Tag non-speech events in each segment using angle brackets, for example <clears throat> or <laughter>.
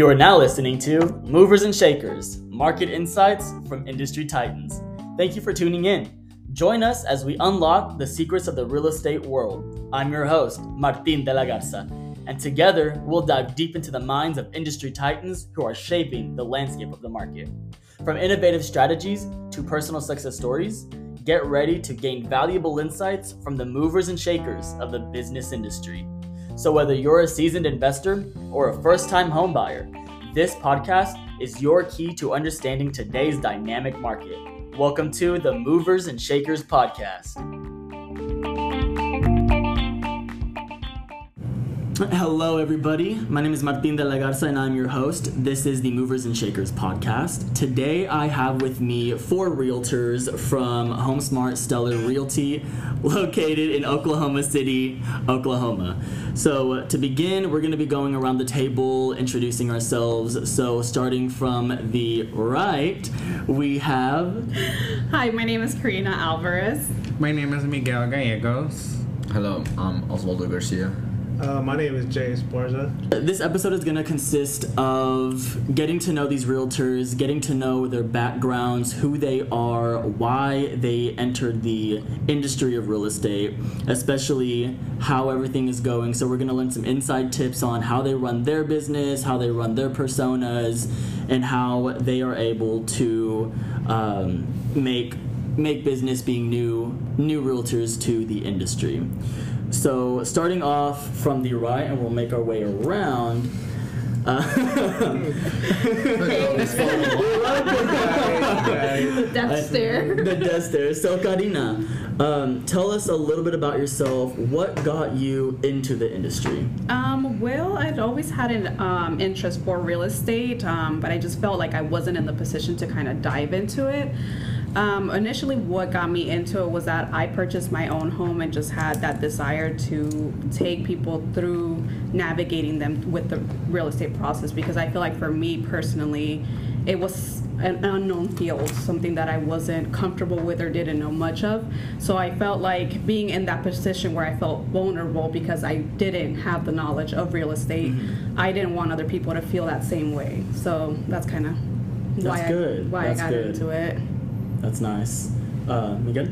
You are now listening to Movers and Shakers Market Insights from Industry Titans. Thank you for tuning in. Join us as we unlock the secrets of the real estate world. I'm your host, Martin de la Garza, and together we'll dive deep into the minds of industry titans who are shaping the landscape of the market. From innovative strategies to personal success stories, get ready to gain valuable insights from the movers and shakers of the business industry. So, whether you're a seasoned investor or a first time homebuyer, this podcast is your key to understanding today's dynamic market. Welcome to the Movers and Shakers Podcast. <laughs> Hello, everybody. My name is Martin de la Garza, and I'm your host. This is the Movers and Shakers podcast. Today, I have with me four realtors from HomeSmart Stellar Realty, <laughs> located in Oklahoma City, Oklahoma. So, uh, to begin, we're going to be going around the table, introducing ourselves. So, starting from the right, we have. <laughs> Hi, my name is Carina Alvarez. My name is Miguel Gallegos. Hello, I'm Osvaldo Garcia. Uh, my name is Jay Esparza. This episode is going to consist of getting to know these realtors, getting to know their backgrounds, who they are, why they entered the industry of real estate, especially how everything is going. So, we're going to learn some inside tips on how they run their business, how they run their personas, and how they are able to um, make make business being new new realtors to the industry. So starting off from the right, and we'll make our way around. Uh, The <laughs> death stare. the death stare. So Carina, um, tell us a little bit about yourself. What got you into the industry? Um, well, I'd always had an um, interest for real estate, um, but I just felt like I wasn't in the position to kind of dive into it. Um, initially, what got me into it was that I purchased my own home and just had that desire to take people through navigating them with the real estate process because I feel like for me personally, it was an unknown field, something that I wasn't comfortable with or didn't know much of. So I felt like being in that position where I felt vulnerable because I didn't have the knowledge of real estate, I didn't want other people to feel that same way. So that's kind of why, That's I, why That's I got good. into it. That's nice. Uh, Miguel?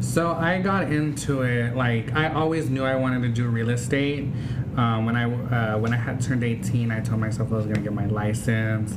So I got into it like I always knew I wanted to do real estate. Um, when I uh, when I had turned 18, I told myself I was gonna get my license.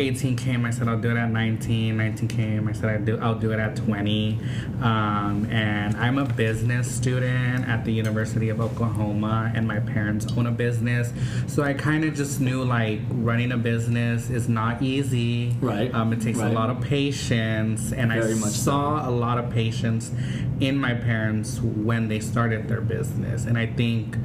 18 came, I said I'll do it at 19. 19 came, I said I'd do, I'll do it at 20. Um, and I'm a business student at the University of Oklahoma, and my parents own a business. So I kind of just knew like running a business is not easy. Right. Um, it takes Right. a lot of patience, and Very I much so. saw a lot of patience in my parents when they started their business. And I think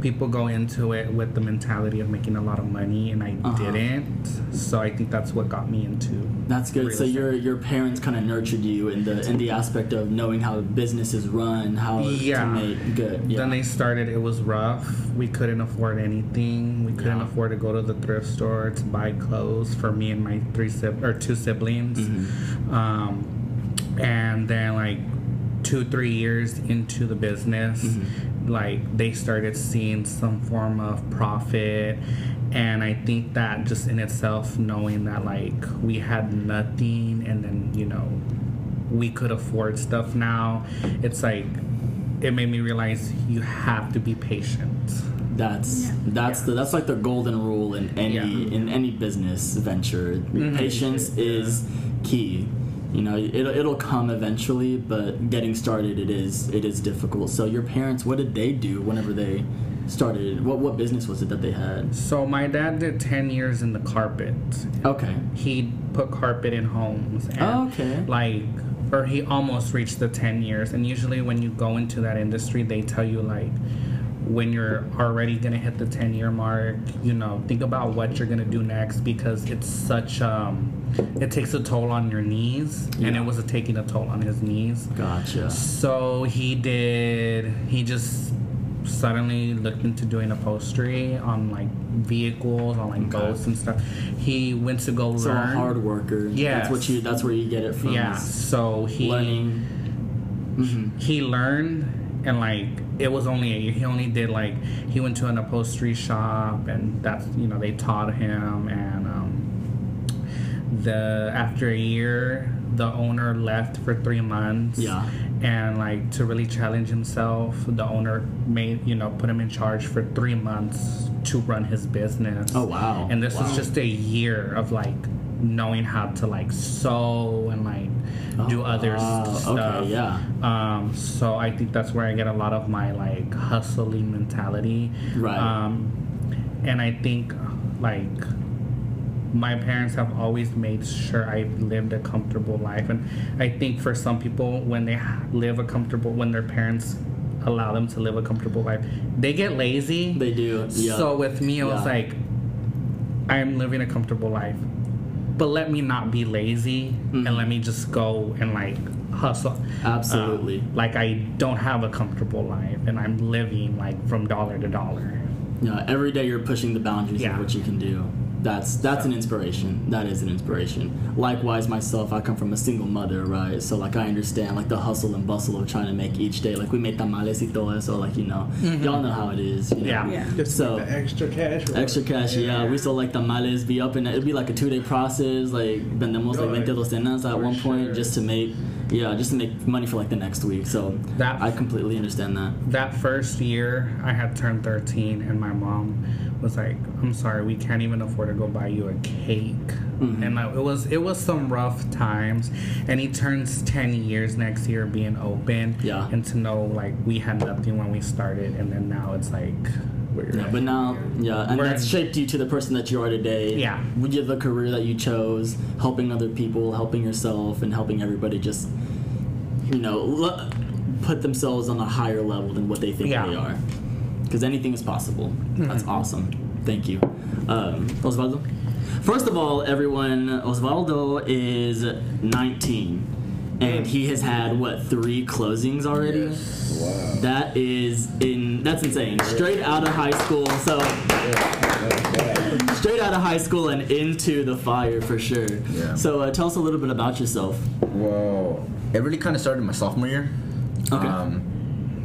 people go into it with the mentality of making a lot of money, and I Uh-huh. didn't. So I think that's what got me into. That's good. So your your parents kind of nurtured you in the in the aspect of knowing how business is run, how Yeah. to make good. Yeah. Then they started. It was rough. We couldn't afford anything. We couldn't Yeah. afford to go to the thrift store to buy clothes for me and my three sib- or two siblings. Mm-hmm. Um, and then like two three years into the business, Mm-hmm. Like they started seeing some form of profit. And I think that just in itself, knowing that like we had nothing, and then you know we could afford stuff now, it's like it made me realize you have to be patient. That's that's the that's like the golden rule in any Yeah. in any business venture. Mhm. Patience is key. You know, it'll it'll come eventually, but getting started it is it is difficult. So your parents, what did they do whenever they started? What what business was it that they had? So my dad did ten years in the carpet. Okay. He put carpet in homes. And Oh, okay. Like, or he almost reached the ten years. And usually, when you go into that industry, they tell you like. When you're already gonna hit the 10 year mark, you know, think about what you're gonna do next because it's such um, it takes a toll on your knees, and it was taking a toll on his knees. Gotcha. So he did. He just suddenly looked into doing upholstery on like vehicles, on like Okay. boats and stuff. He went to go So a hard worker. yeah That's what you that's where you get it from. yeah. So he Learning. hmm he learned and like it was only a year. He only did like he went to an upholstery shop, and that's you know they taught him, and um, the after a year, the owner left for three months. Yeah. And like to really challenge himself, the owner made you know put him in charge for three months to run his business. Oh, wow. And this Wow. was just a year of like knowing how to like sew and like do other Oh, s- okay, stuff. yeah. Um, so I think that's where I get a lot of my like hustling mentality. Right. Um, and I think like my parents have always made sure I lived a comfortable life, and I think for some people when they live a comfortable, when their parents allow them to live a comfortable life, they get lazy. They do. Yeah. So with me, it was like, I'm living a comfortable life, but let me not be lazy Mhm. and let me just go and like hustle. Absolutely. Um, like I don't have a comfortable life, and I'm living like from dollar to dollar. Yeah, every day you're pushing the boundaries Yeah. of what you can do. That's that's an inspiration. That is an inspiration. Likewise, myself, I come from a single mother, right? So like I understand like the hustle and bustle of trying to make each day. Like we make tamales y todo eso. Like you know, mm-hmm. y'all know how it is. You know? Yeah. Yeah. Just So- the extra cash. or- Extra cash, yeah. We still like tamales be up and it'd be like a two day process. Like vendemos like Oh, 20 docenas at one point sure. just to make yeah, just to make money for like the next week. So That- I completely understand that. That first year, I had turned 13, and my mom was like, "I'm sorry, we can't even afford to go buy you a cake." Mhm. And like, it was it was some rough times. And he turns 10 years next year, being open. Yeah. And to know like we had nothing when we started, and then now it's like we're Yeah, but now, yeah, and We're that's shaped you to the person that you are today. Yeah. With you the career that you chose, helping other people, helping yourself, and helping everybody just, you know, l- put themselves on a higher level than what they think Yeah. they are. Because anything is possible. That's Mm-hmm. awesome. Thank you. Um, Osvaldo? First of all, everyone, Osvaldo is 19. And he has had, what, three closings already? Wow. That is in that's insane. Straight out of high school, so straight out of high school and into the fire for sure. Yeah. So uh, tell us a little bit about yourself. Well, it really kind of started my sophomore year. Okay. Um,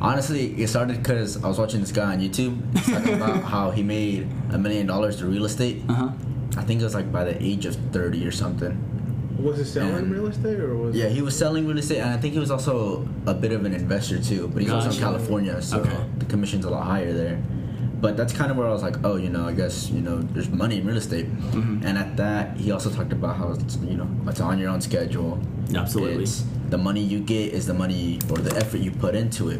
honestly, it started because I was watching this guy on YouTube talking <laughs> about how he made a million dollars through real estate. Uh huh. I think it was like by the age of 30 or something. Was he selling And- real estate or was Yeah, he was selling real estate, and I think he was also a bit of an investor too. But he's also in California, so Okay. the commission's a lot higher there. But that's kind of where I was like, oh, you know, I guess you know, there's money in real estate. Mhm. And at that, he also talked about how it's, you know it's on your own schedule. Absolutely. It's, the money you get is the money or the effort you put into it.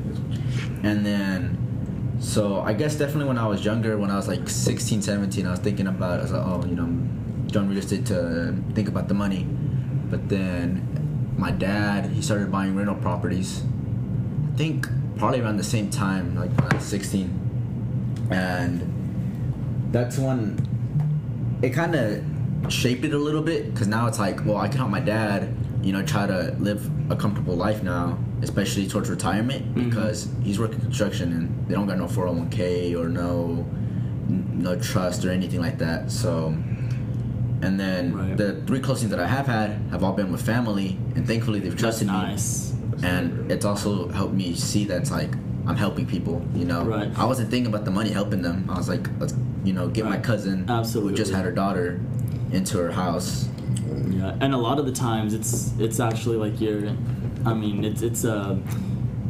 And then, so I guess definitely when I was younger, when I was like 16, 17, I was thinking about, I was like, oh, you know, I'm real estate to think about the money. But then my dad, he started buying rental properties. I think probably around the same time, like when I was 16. And that's when it kind of shaped it a little bit because now it's like, well, I can help my dad, you know, try to live a comfortable life now, especially towards retirement Mhm. because he's working construction and they don't got no 401k or no no trust or anything like that. So, and then Right. the three closings that I have had have all been with family, and thankfully they've That's trusted me nice. and it's also helped me see that it's like I'm helping people. You know, Right. I wasn't thinking about the money helping them. I was like, let's you know get my cousin Absolutely. who just had her daughter into her house. Yeah, and a lot of the times it's it's actually like your, I mean it's it's uh,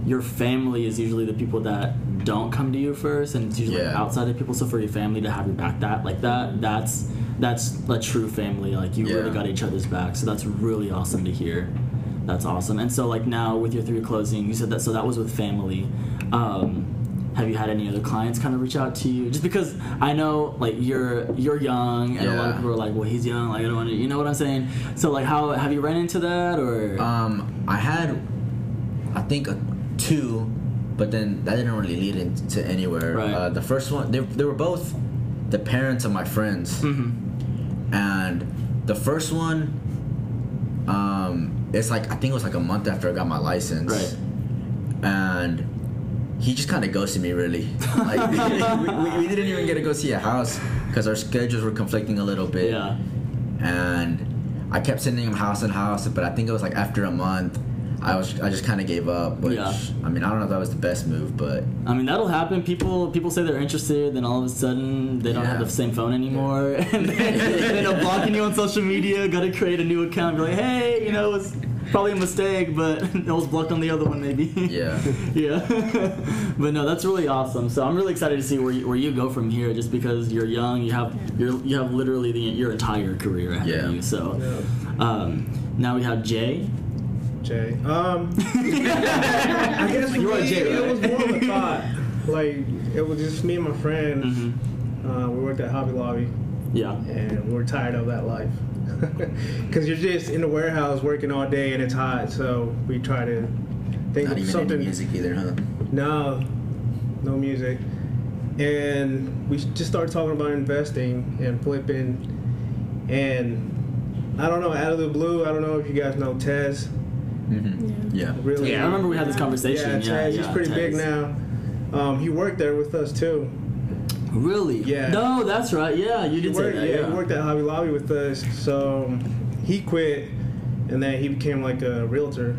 your family is usually the people that don't come to you first, and it's usually Yeah. outside of people. So for your family to have your back that like that, that's that's a true family. Like you really got each other's back. So that's really awesome to hear. That's awesome. And so like now with your three closing, you said that so that was with family. Um, have you had any other clients kind of reach out to you? Just because I know like you're you're young and a lot of people are like, well, he's young. Like I don't want to. You know what I'm saying? So like, how have you ran into that or? Um, I had, I think, uh, two, but then that didn't really lead into anywhere. Right. Uh, the first one, they, they were both the parents of my friends, Mhm. and the first one, um, it's like I think it was like a month after I got my license, Right. and he just kind of ghosted me really. Like <laughs> we, we, didn't even get to go see a house because our schedules were conflicting a little bit Yeah. and I kept sending him house and house, but I think it was like after a month, I was I just kind of gave up. Which Yeah. I mean, I don't know if that was the best move, but I mean that'll happen. People people say they're interested, then all of a sudden they don't have the same phone anymore, <laughs> and then <laughs> they end up blocking you on social media. Got to create a new account. Be like, hey, you know, it was probably a mistake, but <laughs> it was blocked on the other one, maybe. yeah. <laughs> yeah. <laughs> but no, that's really awesome. So I'm really excited to see where you, where you go from here, just because you're young. You have you're, you have literally the, your entire career ahead Yeah. of you. So Yeah. um, now we have Jay. Jay. Um, I guess for You are me, Jay, it was more of a thought. Like it was just me and my friends. Mm-hmm. Uh, we worked at Hobby Lobby, Yeah. and we're tired of that life. <laughs> Because you're just in the warehouse working all day and it's hot. So we try to think Not of even something. any music either, huh? No, no music. And we just started talking about investing and flipping. And I don't know, out of the blue, I don't know if you guys know Tez. Mm-hmm. Yeah. Really? I remember we had this conversation. Yeah, Yeah, Tez, yeah, he's pretty big now. Um, he worked there with us too. Really? Yeah. No, that's right. Yeah, you He did say that. yeah, Yeah. he worked at Hobby Lobby with us. So he quit, and then he became like a realtor.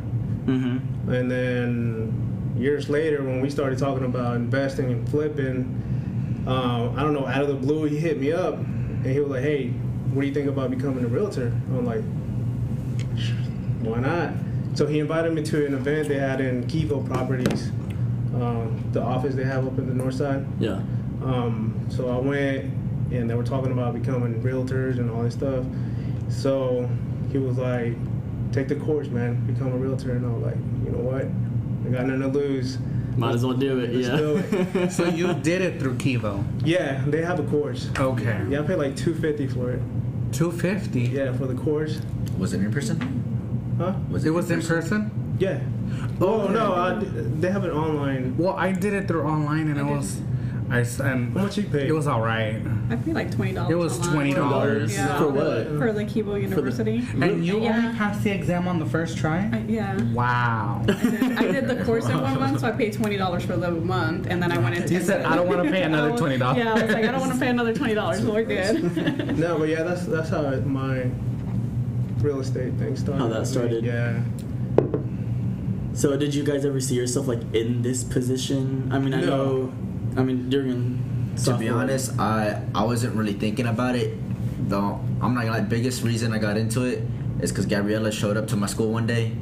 Mm-hmm. And then years later, when we started talking about investing and flipping, um, I don't know, out of the blue, he hit me up and he was like, "Hey, what do you think about becoming a realtor?" I'm like, "Why not?" So he invited me to an event they had in Kivo Properties, um, the office they have up in the north side. Yeah. Um, so I went, and they were talking about becoming realtors and all this stuff. So he was like, "Take the course, man. Become a realtor." And I was like, "You know what? I got nothing to lose." Might as well do it. Let's yeah. do it. So you <laughs> did it through Kivo. Yeah, they have a course. Okay. Yeah, I paid like two fifty for it. Two fifty. Yeah, for the course. Was it in person? Huh? Was It was in person. Yeah. Oh Okay. no, I, they have it online. Well, I did it through online, and it was, I s- and How much you paid? it was all right. I paid like twenty dollars. It was $20. Yeah. For what? For the Kivo University. And you Yeah. only passed the exam on the first try. I, yeah. Wow. I did, I did the course in one month, so I paid twenty dollars for the month, and then I went into. You said I don't want to pay another <laughs> twenty dollars. Yeah, I was like, I don't want to pay another twenty dollars. So we're good. <laughs> No, but yeah, that's that's how my real estate thing started. How that started. Yeah. So did you guys ever see yourself like in this position? I mean, I No. know. I mean, during. To be honest, I I wasn't really thinking about it. Though I'm not gonna lie, biggest reason I got into it is because Gabriella showed up to my school one day,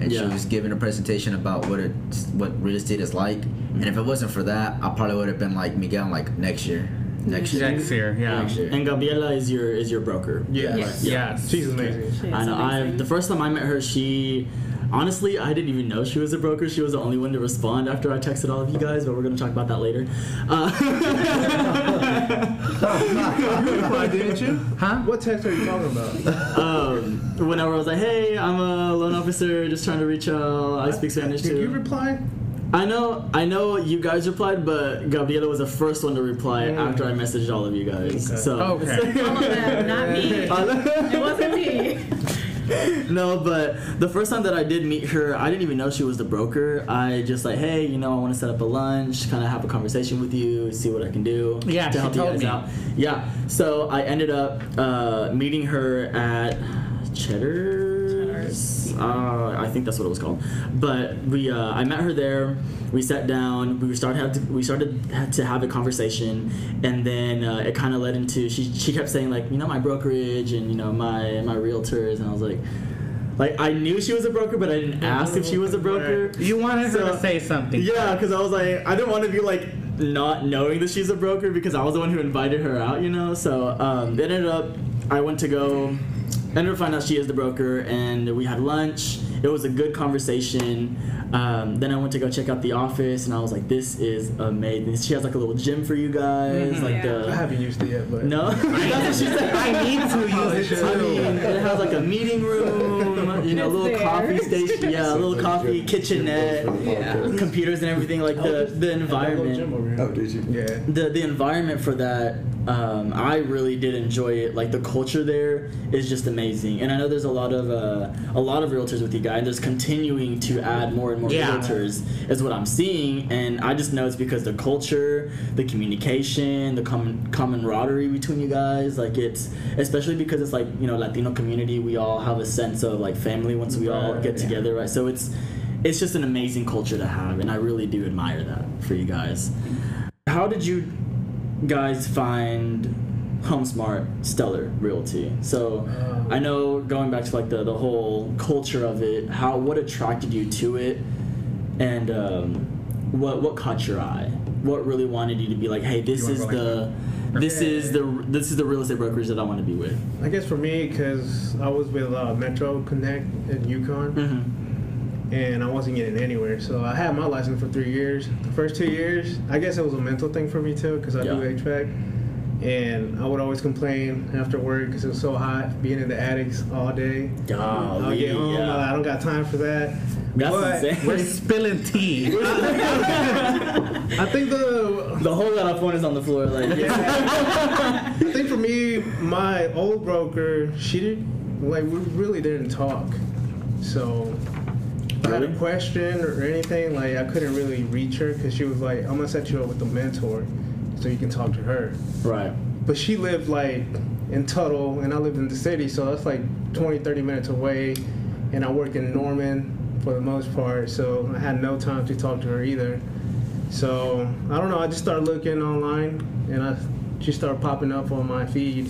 and Yeah. she was giving a presentation about what it what real estate is like. And if it wasn't for that, I probably would have been like Miguel, like next year, next year. Next year, yeah. Next year. And Gabriela is your is your broker. Yes. Yes. Yes. She's amazing. She I know. I the first time I met her, she honestly I didn't even know she was a broker. She was the only one to respond after I texted all of you guys, but we're gonna talk about that later. Uh, You replied, didn't you? Huh? What text are you talking about? um, whenever I was like, "Hey, I'm a loan officer, just trying to reach out. I speak Spanish Did too." Did you reply? I know, I know you guys replied, but Gabriela was the first one to reply Mm. after I messaged all of you guys. Okay. So Okay. All of them, not me. <laughs> It wasn't me. <laughs> no, but the first time that I did meet her, I didn't even know she was the broker. I just like, hey, you know, I want to set up a lunch, kind of have a conversation with you, see what I can do Yeah, to help you guys me. out. Yeah, so I ended up uh, meeting her at Uh, I think that's what it was called. But we, uh, I met her there. We sat down. We started have to, we started to have a conversation, and then uh, it kind of led into she she kept saying like you know my brokerage and you know my my realtors, and I was like. Like I knew she was a broker, but I didn't ask if she was a broker. You wanted her to say something. Yeah, because I was like, I didn't want to be like not knowing that she's a broker because I was the one who invited her out, you know. So um, it ended up, I went to go, ended up finding out she is the broker, and we had lunch. It was a good conversation. Um, then I went to go check out the office, and I was like, this is amazing. She has like a little gym for you guys, Mhm. like Yeah. the. I haven't used it yet, but No, <laughs> <laughs> that's what she said. I need to use it I mean, it has like a meeting room, <laughs> you know, a little there. coffee station, yeah, a little coffee kitchenette, Yeah. computers and everything. Like the the I little gym environment, over here. Oh, did you? Yeah. the the environment for that Um, I really did enjoy it. Like the culture there is just amazing, and I know there's a lot of uh, a lot of realtors with you guys. There's continuing to add more and more Yeah. realtors, is what I'm seeing, and I just know it's because the culture, the communication, the common camaraderie between you guys. Like it's especially because it's like you know Latino community. We all have a sense of like family once we all get yeah. together, right? So it's it's just an amazing culture to have, and I really do admire that for you guys. How did you guys find HomeSmart Stellar Realty? So Um, I know going back to like the, the whole culture of it, how what attracted you to it, and um, what what caught your eye? What really wanted you to be like, hey, this is like the this is the this is the real estate brokerage that I want to be with. I guess for me, because I was with uh, Metro Connect in Yukon, Mm-hmm. And I wasn't getting anywhere. So I had my license for three years. The first two years, I guess it was a mental thing for me too, because I do HVAC. And I would always complain after work because it was so hot, being in the attics all day. I'll Golly, get home, yeah. I don't got time for that. That's but insane. We're spilling tea. <laughs> I think the The whole lot of phone is on the floor, like yeah. <laughs> I think for me, my old broker, she did like we really didn't talk. So I had a question or anything, like I couldn't really reach her because she was like, "I'm gonna set you up with a mentor, so you can talk to her." right. But she lived like in Tuttle, and I lived in the city, so that's like 20, 30 minutes away. And I work in Norman for the most part, so I had no time to talk to her either. So I don't know. I just started looking online, and I she started popping up on my feed,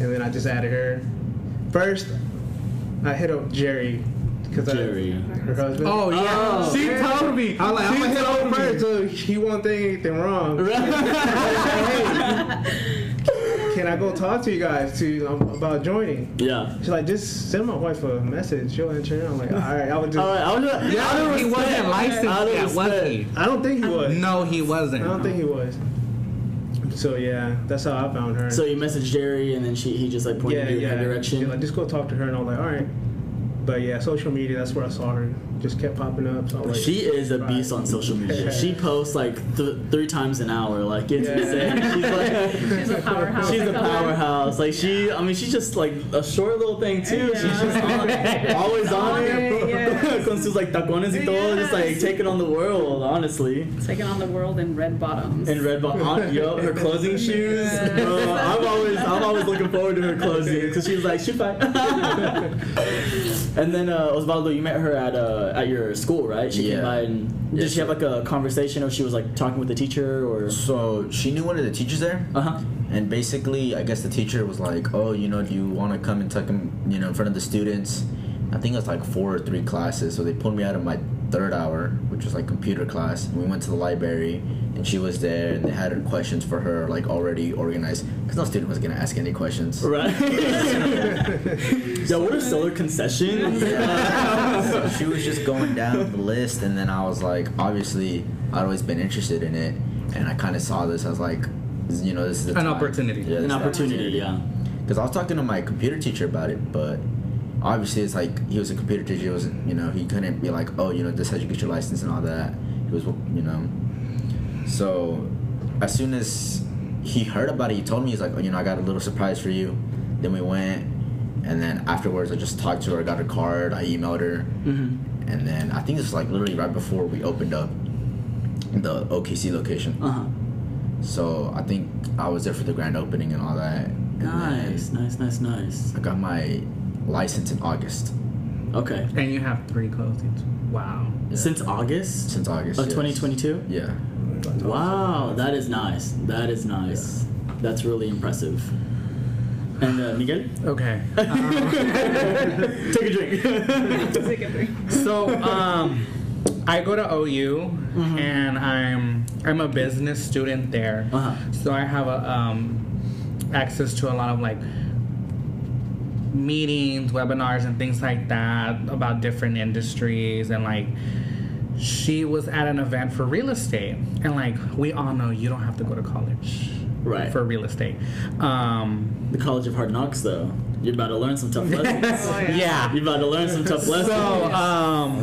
and then I just added her. First, I hit up Jerry because Jerry. her husband. Oh yeah, Oh. she told me. I was like, I'm She gonna hit told up me. first, so he won't think anything wrong. <laughs> Can I go talk to you guys to um, about joining? Yeah. She's like, just send my wife a message. She'll answer. I'm like, all right. I would just. All right. I was just, Yeah, out of he wasn't licensed out yet, was he? I don't think he was. No, he wasn't. I don't think he was. So yeah, that's how I found her. So you messaged Jerry, and then she he just like pointed yeah, you in yeah. her direction. Yeah, like just go talk to her, and I was like, all right. But yeah, social media. That's where I saw her. Just kept popping up. So like, She is a beast on social media. She <laughs> posts like th- three times an hour. Like it's Yeah. insane. <laughs> She's like. She's a powerhouse. She's a powerhouse. Like she, I mean, she's just like a short little thing too. She's just on, <laughs> always on On it. it, yes. Con sus like tacones y todo, just like taking on the world. Honestly, Taking on the world in red bottoms. In red bottoms. on, yo, her closing shoes. Yes. Bro, I'm always, I'm always looking forward to her closing because she's like, shoot fight. And then uh, Osvaldo, you met her at uh, at your school, right? She came Yeah. by and did Yes, she have like a conversation, or she was like talking with the teacher, or? So she knew one of the teachers there, Uh huh. and basically, I guess the teacher was like, "Oh, you know, do you want to come and talk, him, you know, in front of the students?" I think it was like four or three classes. So they pulled me out of my third hour, which was like computer class. And we went to the library, and she was there, and they had questions for her like already organized, because no student was gonna ask any questions. Right. <laughs> Yo, what are seller concessions? So she was just going down the list, and then I was like, obviously, I'd always been interested in it, and I kind of saw this. I was like, you know, this is An time. opportunity. Yeah, this An is the opportunity, yeah. Because I was talking to my computer teacher about it, but obviously it's like he was a computer teacher. He wasn't, you know, he couldn't be like, oh, you know, this is how you get your license and all that. He was, you know. So as soon as he heard about it, he told me he's like, oh, you know, I got a little surprise for you. Then we went, and then afterwards I just talked to her. I got her card. I emailed her, Mm-hmm. and then I think this was like literally right before we opened up the OKC location. Uh huh. So I think I was there for the grand opening and all that. And Nice, nice, nice, nice. I got my license in August. Okay. And you have three closings. Wow. Yeah. Since August Since August. of yes. 2022. Yeah. Wow, that is nice. That is nice. That's really impressive. And uh, Miguel, Okay. <laughs> take a drink. Take a drink. So, um, I go to OU, and I'm I'm a business student there. Uh-huh. So I have a um, access to a lot of like meetings, webinars, and things like that about different industries, and like. She was at an event for real estate, and like we all know, you don't have to go to college Right. for real estate. Um, the College of Hard Knocks, though. You're about to learn some tough <laughs> lessons. Oh, yeah. yeah. You're about to learn some tough lessons. So, um,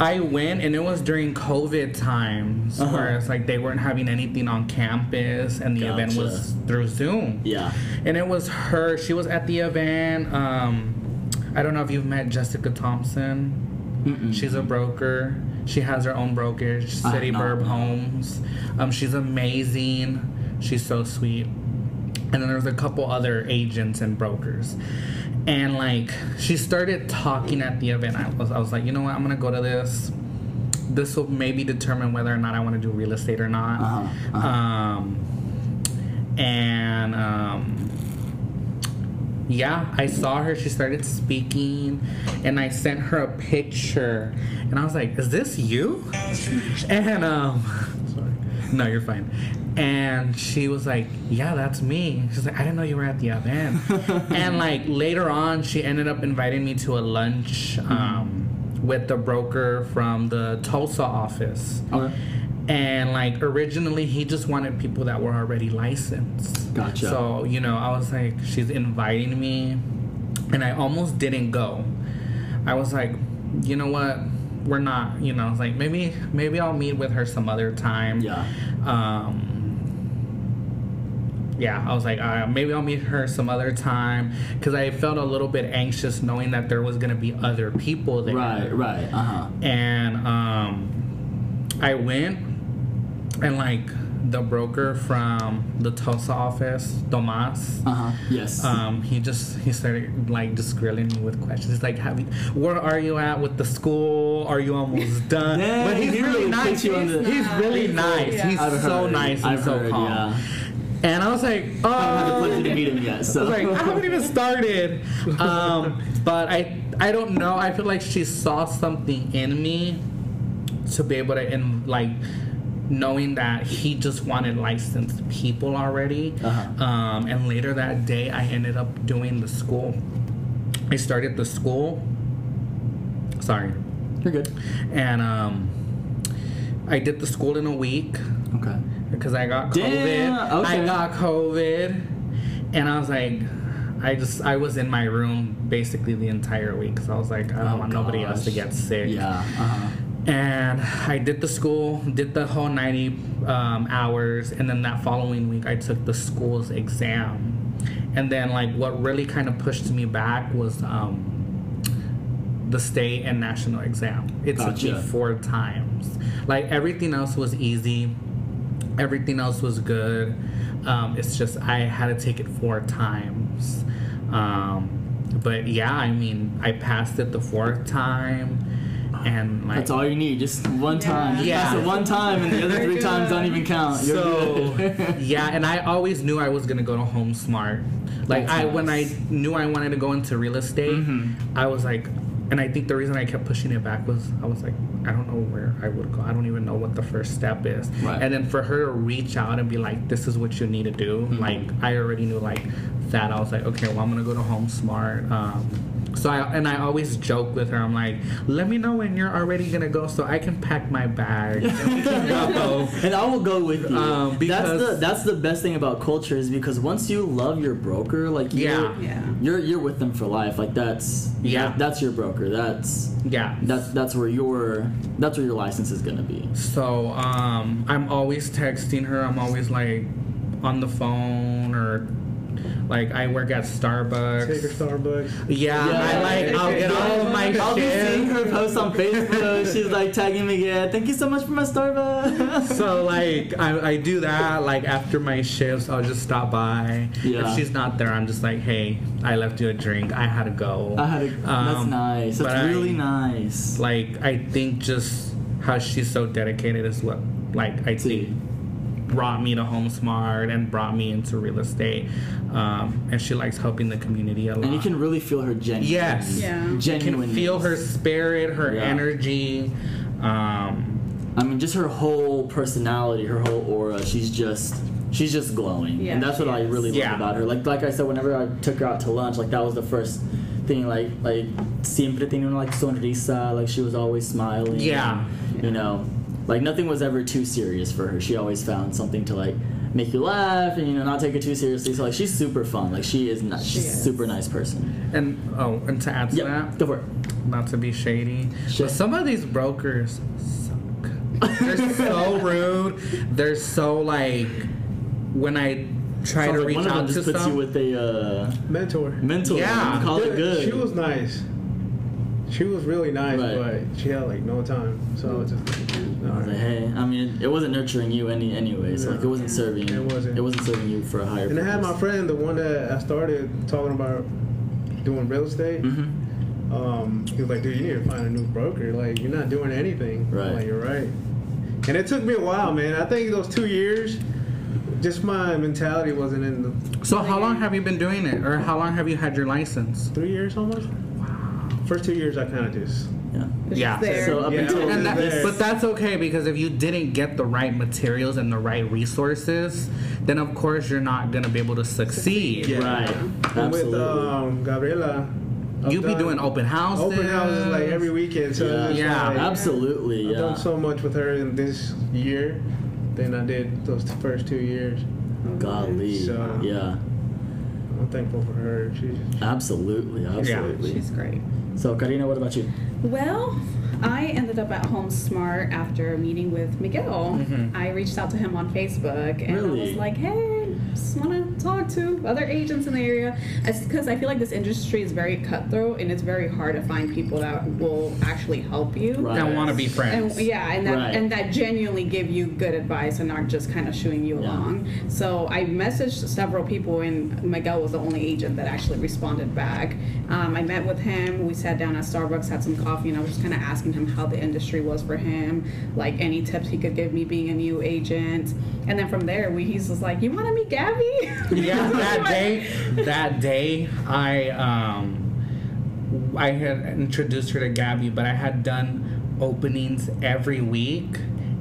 I went and it was during COVID times Uh-huh. where it's like they weren't having anything on campus and the event was through Zoom. Yeah. And it was her. She was at the event. Um, I don't know if you've met Jessica Thompson. Mm-mm. She's a broker. She has her own brokerage, City Burb no. Homes. Um, she's amazing. She's so sweet. And then there's a couple other agents and brokers. And like she started talking at the event. I was I was like, you know what, I'm gonna go to this. This will maybe determine whether or not I want to do real estate or not. Uh-huh, uh-huh. Um and um yeah, I saw her. She started speaking, and I sent her a picture, and I was like, "Is this you?" <laughs> And um, sorry, <laughs> no, you're fine. And she was like, "Yeah, that's me." She's like, "I didn't know you were at the event." <laughs> and like later on, she ended up inviting me to a lunch um, with the broker from the Tulsa office. Okay. And like originally, he just wanted people that were already licensed. Gotcha. So you know, I was like, she's inviting me, and I almost didn't go. I was like, you know what? We're not. You know, I was like maybe maybe I'll meet with her some other time. Yeah. Um. Yeah, I was like, uh, maybe I'll meet her some other time because I felt a little bit anxious knowing that there was gonna be other people there Right, right. Uh huh. and um, I went and like the broker from the Tulsa office, Tomas. Uh huh. Yes. Um, he just he started like just grilling me with questions. He's like, "Have you, where are you at with the school? Are you almost <laughs> done?" Dang, but he's he really really nice. puts you on He's, the- he's really nice. Yeah. He's I've so heard. nice and I've so heard, calm. yeah. And I was like, "Oh." I haven't had the pleasure to meet him yet, I was like, I haven't even started. Um, but I, I don't know. I feel like she saw something in me to be able to, and like, knowing that he just wanted licensed people already. Uh-huh. Um, and later that day, I ended up doing the school. I started the school. Sorry, You're good. and um, I did the school in a week Okay. Because I got Damn, COVID. okay. I got COVID, and I was like, I just I was in my room basically the entire week So I was like, I don't Oh, want nobody else to get sick. Yeah. Uh huh. And I did the school, did the whole 90 um, hours, and then that following week I took the school's exam. And then, like, what really kind of pushed me back was um, the state and national exam. It took Gotcha. me four times. Like, everything else was easy, everything else was good. Um, it's just I had to take it four times. Um, but yeah, I mean, I passed it the fourth time. And like, That's all you need. Just one time. Just Yeah. pass it one time, and the other three <laughs> times don't even count. You're so good. <laughs> yeah, and I always knew I was gonna go to Home Smart. Like That's I when I knew I wanted to go into real estate, Mhm. I was like, and I think the reason I kept pushing it back was I was like, I don't know where I would go. I don't even know what the first step is. Right. And then for her to reach out and be like, this is what you need to do. Mhm. Like I already knew like that. I was like, okay, well I'm gonna go to Home Smart. Um, so I and I always joke with her. I'm like, let me know when you're already gonna go so I can pack my bag and we can go. <laughs> and I will go with you. Um, that's the that's the best thing about culture is because once you love your broker, like you're, Yeah. Yeah. you're you're with them for life. Like that's Yeah. that- that's your broker. That's Yeah. that's that's where your that's where your license is gonna be. So um, I'm always texting her. I'm always like on the phone or like I work at Starbucks. Take her Starbucks. Yeah, I like I'll get all of my I'll be seeing her shit. post on Facebook. She's like tagging me again. Thank you so much for my Starbucks. So like I, I do that like after my shifts I'll just stop by. Yeah. If she's not there I'm just like hey I left you a drink I had to go. I had a, that's Um, nice. That's but I- really nice. Like I think just how she's so dedicated is what like I See. think brought me to Home Smart and brought me into real estate. Um, and she likes helping the community a lot. And you can really feel her genuine. Yes. Yeah. You Genuine. can feel her spirit, her Yeah. energy. Um, I mean, just her whole personality, her whole aura. She's just, she's just glowing, Yeah, and that's what I really love Yeah. about her. Like, like I said, whenever I took her out to lunch, like that was the first thing. Like, like siempre tenía una, like sonrisa. Like she was always smiling. Yeah. You know, like nothing was ever too serious for her. She always found something to like make you laugh and you know not take it too seriously. So like she's super fun. Like she is, not, she's a is. super nice person. and oh, and to add to Yep. that, Go for it. not to be shady, Sure. but some of these brokers suck. They're <laughs> so rude. They're so like when I try Sounds to like reach one of them out to just puts some. you with a uh, Mentor. mentor. Yeah. you call it good. She was nice. She was really nice, Right. but she had like no time. So I was just like, I was like, hey, I mean, it wasn't nurturing you any anyway, so No. like it wasn't serving. It wasn't. It wasn't serving you for a higher. And I had my friend, the one that I started talking about doing real estate. Mhm. Um, he was like, dude, you need to find a new broker. Like, you're not doing anything. Right. I'm like, you're right. And it took me a while, man. I think those two years, just my mentality wasn't in the so how long have you been doing it, or how long have you had your license? three years almost. Wow. First two years, I kind of just Yeah. It's Yeah. there. So up Yeah. until And that, there. but that's okay because if you didn't get the right materials and the right resources, then of course you're not gonna be able to succeed. Yeah. right, And with um, Gabriela. I've You be doing open houses. open houses like every weekend. So yeah, Yeah. like, absolutely. I've Yeah. done so much with her in this year than I did those first two years. Golly. So- yeah. I'm thankful for her. She's Absolutely. Absolutely. She's great. So, Carina, what about you? Well, I ended up at Home Smart after meeting with Miguel. Mhm. I reached out to him on Facebook and I was like, hey, just want to talk to other agents in the area. Because I feel like this industry is very cutthroat and it's very hard to find people that will actually help you. Right. That want to be friends. And, yeah, and that Right. and that genuinely give you good advice and aren't just kind of shooing you Yeah. along. So I messaged several people, and Miguel was the only agent that actually responded back. Um, I met with him. We sat down at Starbucks, had some coffee, and I was just kind of asking him how the industry was for him, like any tips he could give me being a new agent. And then from there, we he's just like, "You want to meet Gabby?" Yeah, <laughs> that day, that day, I um, I had introduced her to Gabby, but I had done openings every week.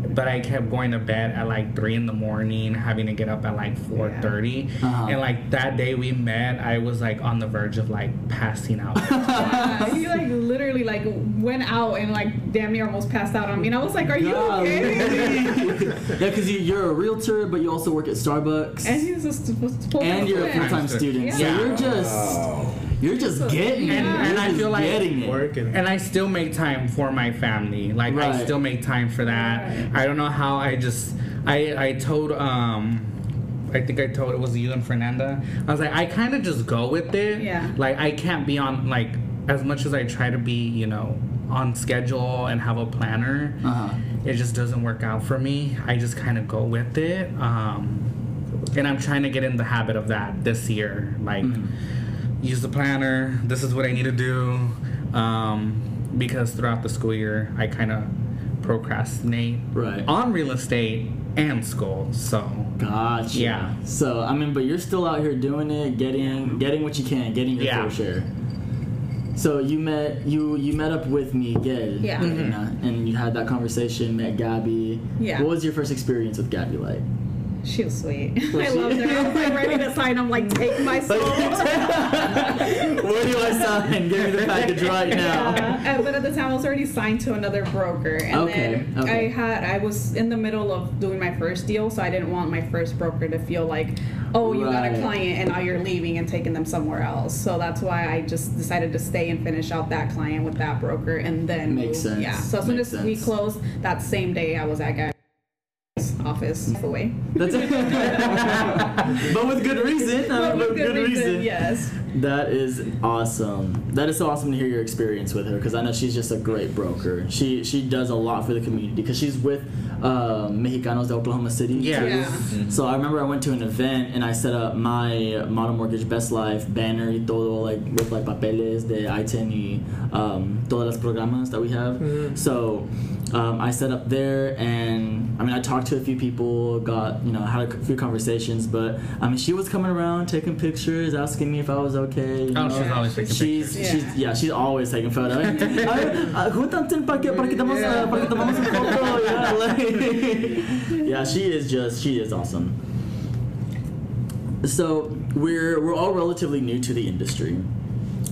But I kept going to bed at like three in the morning, having to get up at like four thirty. Uh-huh. And like that day we met, I was like on the verge of like passing out. <laughs> Yeah, he like literally like went out and like damn near almost passed out on me, and I was like, "Are you okay?" <laughs> yeah, because you, you're a realtor, but you also work at Starbucks, and he's just supposed to and you're a quit. full-time student. So you're just you're just getting it. And- You're and I just feel like- getting it. working. And I still make time for my family. Like I still make time for that. Right. I don't know how I just I I told um I think I told it was you and Fernanda. I was like I kind of just go with it. Yeah. Like I can't be on like as much as I try to be, you know, on schedule and have a planner. Uh-huh. It just doesn't work out for me. I just kind of go with it. Um and I'm trying to get in the habit of that this year. Like Mhm. Use the planner. This is what I need to do. Um, because throughout the school year, I kind of procrastinate Right. on real estate and school. So Gotcha. Yeah. So I mean, but you're still out here doing it, getting getting what you can, getting your Yeah. fair share. So you met you you met up with Miguel, Yeah. Carina, and you had that conversation. Met Gabby. Yeah. What was your first experience with Gabby like? She was sweet. <laughs> Was I she? loved her. I was like ready to sign. I'm like, take my soul. <laughs> Where do I sign? Give me the package right now. Yeah, uh, but at the time I was already signed to another broker, and Okay, then okay. I had I was in the middle of doing my first deal, so I didn't want my first broker to feel like, oh, you got a client and now you're leaving and taking them somewhere else. So that's why I just decided to stay and finish out that client with that broker, and then Makes move. sense. Yeah. So as soon as we closed that same day, I was at Guy's office away. That's it. <laughs> but with good reason. But with good, reason. yes. That is awesome. That is so awesome to hear your experience with her because I know she's just a great broker. She she does a lot for the community because she's with uh, Mexicanos de Oklahoma City. Yeah. too. Yeah. So I remember I went to an event and I set up my Model Mortgage Best Life banner y todo like with like papeles de ITIN y um, todas las programas that we have. So um, I set up there and I mean I talked to a few people, got you know had a few conversations, but I mean she was coming around taking pictures, asking me if I was okay. you Oh, know. she's always taking She's, pictures. she's yeah, she's always taking photos. <laughs> A ver, ah, júntate para que para que tomamos uh, para que tomamos <laughs> un foto. Yeah, like, yeah, she is just she is awesome. So we're we're all relatively new to the industry,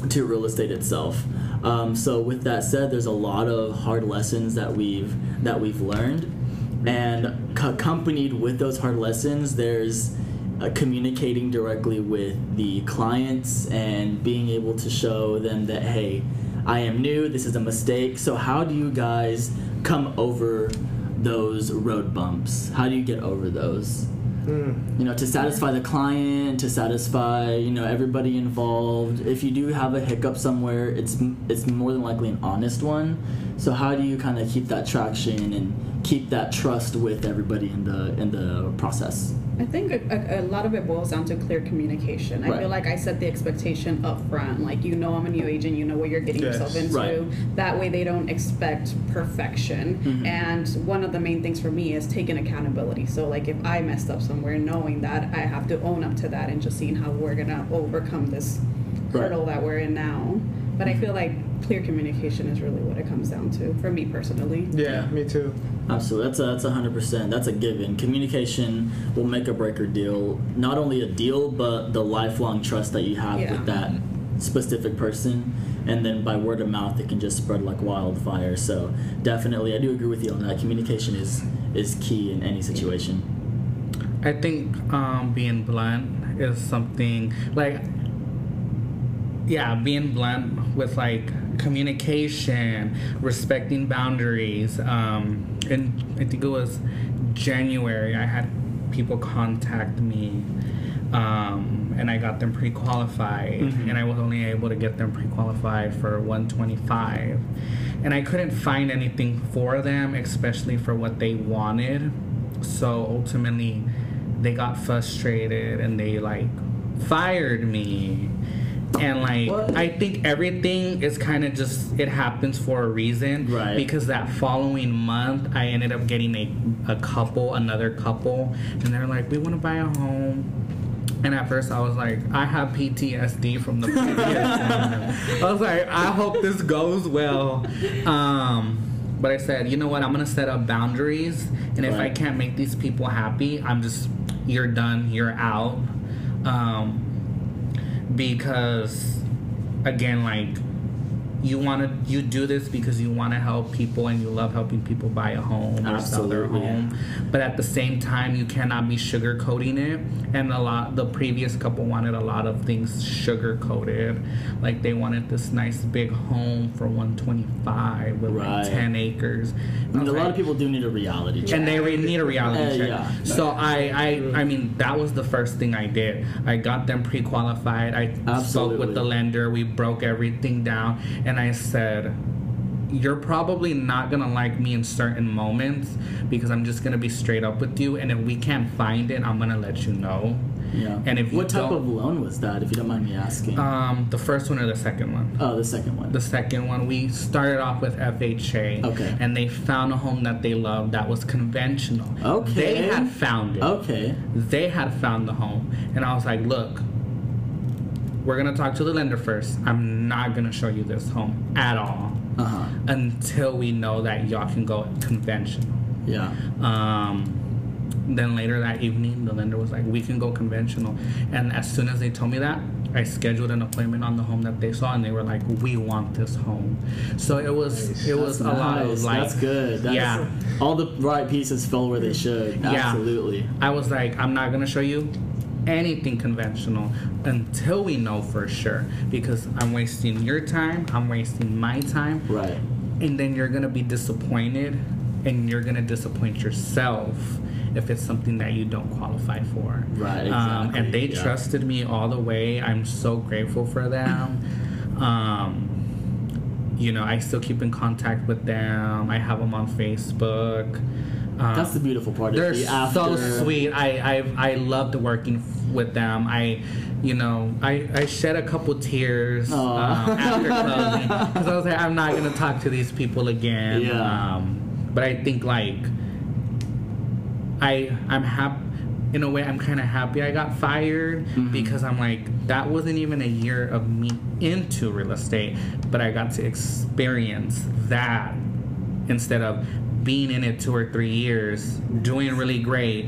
to real estate itself. Um, so with that said, there's a lot of hard lessons that we've that we've learned, and co- accompanied with those hard lessons, there's uh, communicating directly with the clients and being able to show them that hey, I am new. This is a mistake. So how do you guys come over those road bumps? How do you get over those? Mm. you know to satisfy the client to satisfy you know everybody involved if you do have a hiccup somewhere it's it's more than likely an honest one so how do you kind of keep that traction and keep that trust with everybody in the in the process I think a, a, a lot of it boils down to clear communication. I Right. feel like I set the expectation up front. Like, you know, I'm a new agent, you know what you're getting Yes. yourself into. Right. That way, they don't expect perfection. Mhm. And one of the main things for me is taking accountability. So, like, if I messed up somewhere, knowing that I have to own up to that and just seeing how we're going to overcome this Right. hurdle that we're in now. But I feel like clear communication is really what it comes down to for me personally. Yeah, me too. Absolutely, that's a that's a hundred percent. That's a given. Communication will make or break or deal. Not only a deal, but the lifelong trust that you have Yeah. with that specific person, and then by word of mouth, it can just spread like wildfire. So definitely, I do agree with you on that. Communication is is key in any situation. I think um, being blunt is something like, yeah, being blunt with like communication, respecting boundaries. Um, and I think it was January, I had people contact me. Um, and I got them pre-qualified, Mhm. and I was only able to get them pre-qualified for 125, and I couldn't find anything for them, especially for what they wanted. So ultimately, they got frustrated and they like fired me. And like What? I think everything is kind of just it happens for a reason. Right. Because that following month I ended up getting a, a couple, another couple, and they're like, We wanna buy a home. And at first I was like, I have PTSD from the previous <laughs> one. I was like, I hope this goes well. Um, but I said, you know what? I'm gonna set up boundaries, and if I can't make these people happy, I'm just you're done, you're out. Um, because again, like you want to you do this because you want to help people and you love helping people buy a home or sell their home but at the same time you cannot be sugarcoating it and a lot the previous couple wanted a lot of things sugar coated like they wanted this nice big home for 125 with Right. like 10 acres I mean, a lot of people do need a reality check. and they re- need a reality Uh, check. yeah. So I, I, I mean, that was the first thing I did. I got them pre-qualified. I spoke with the lender. We broke everything down, and I said, "You're probably not gonna like me in certain moments because I'm just gonna be straight up with you. And if we can't find it, I'm gonna let you know." Yeah. And if you what type of loan was that, if you don't mind me asking? Um, the first one or the second one? oh, the second one. The second one, we started off with FHA. Okay. And they found a home that they loved that was conventional. Okay. They had found it. okay. They had found the home. And I was like, look, we're to talk to the lender first. I'm not to show you this home at all Uh huh. until we know that y'all can go conventional. Yeah. Um, then later that evening, the lender was like, "We can go conventional." And as soon as they told me that, I scheduled an appointment on the home that they saw, and they were like, "We want this home." So it was it was That's a lot of like, That's good. That's, yeah. All the right pieces fell where they should. Yeah. Absolutely. I was like, "I'm not gonna show you anything conventional until we know for sure, because I'm wasting your time, I'm wasting my time, Right. and then you're gonna be disappointed, and you're gonna disappoint yourself." If it's something that you don't qualify for, Right, Um, and they yeah. trusted me all the way. I'm so grateful for them. Um, you know, I still keep in contact with them. I have them on Facebook. Um, That's the beautiful part. they're so sweet. I I I loved working with them. I, you know, I I shed a couple tears um, after <laughs> closing because I was like, I'm not gonna talk to these people again. Yeah. Um, but I think like I I'm happy. In a way, I'm kind of happy I got fired Mhm. because I'm like that wasn't even a year of me into real estate, but I got to experience that instead of being in it two or three years, doing really great,